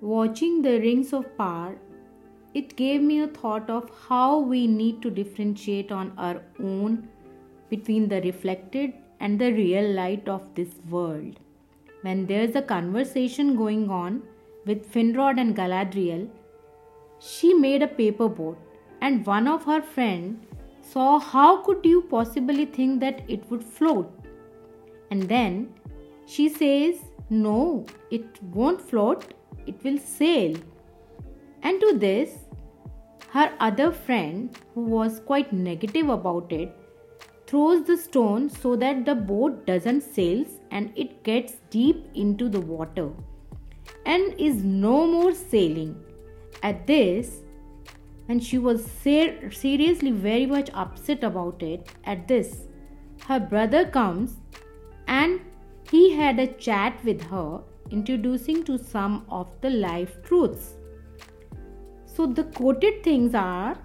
Watching the rings of power, it gave me a thought of how we need to differentiate on our own between the reflected and the real light of this world. When there's a conversation going on with Finrod and Galadriel, she made a paper boat, and one of her friends saw how could you possibly think that it would float. And then she says, No, it won't float, it will sail. And to this, her other friend, who was quite negative about it, throws the stone so that the boat doesn't sail and it gets deep into the water and is no more sailing. At this, and she was ser- seriously very much upset about it, at this, her brother comes and he had a chat with her, introducing to some of the life truths. So the quoted things are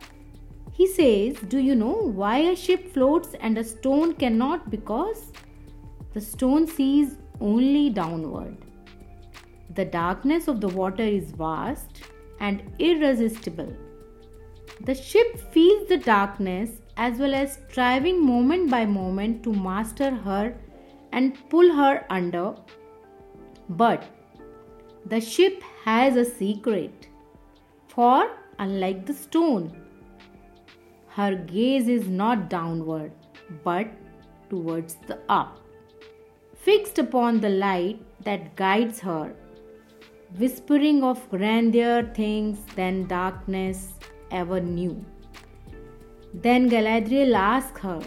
he says, Do you know why a ship floats and a stone cannot? Because the stone sees only downward. The darkness of the water is vast and irresistible. The ship feels the darkness as well as striving moment by moment to master her and pull her under. But the ship has a secret. For unlike the stone, her gaze is not downward but towards the up, fixed upon the light that guides her, whispering of grander things than darkness ever knew. Then Galadriel asked her,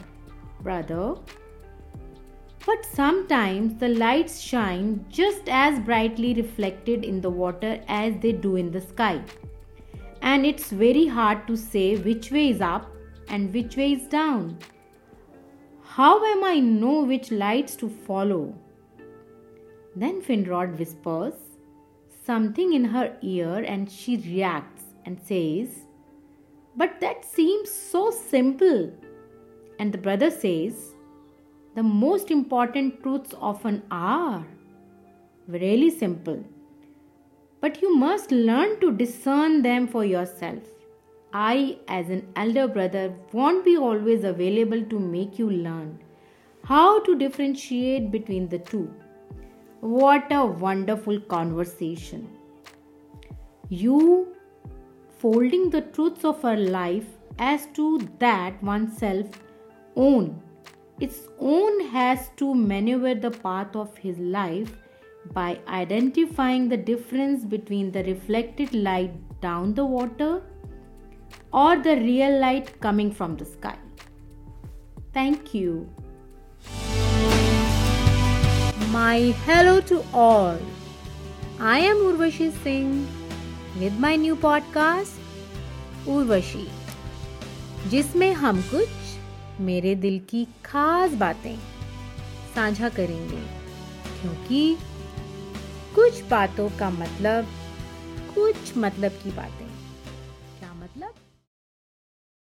Brother, but sometimes the lights shine just as brightly reflected in the water as they do in the sky. And it's very hard to say which way is up and which way is down. How am I know which lights to follow? Then Finrod whispers something in her ear and she reacts and says, But that seems so simple. And the brother says, the most important truths often are really simple. But you must learn to discern them for yourself. I, as an elder brother, won't be always available to make you learn how to differentiate between the two. What a wonderful conversation! You folding the truths of our life as to that oneself own its own has to maneuver the path of his life by identifying the difference between the reflected light down the water or the real light coming from the sky. Thank you. My hello to all. I am Urvashi Singh with my new podcast Urvashi जिसमें हम कुछ मेरे दिल की खास बातें साझा करेंगे, क्योंकि कुछ बातों का मतलब कुछ मतलब की बातें।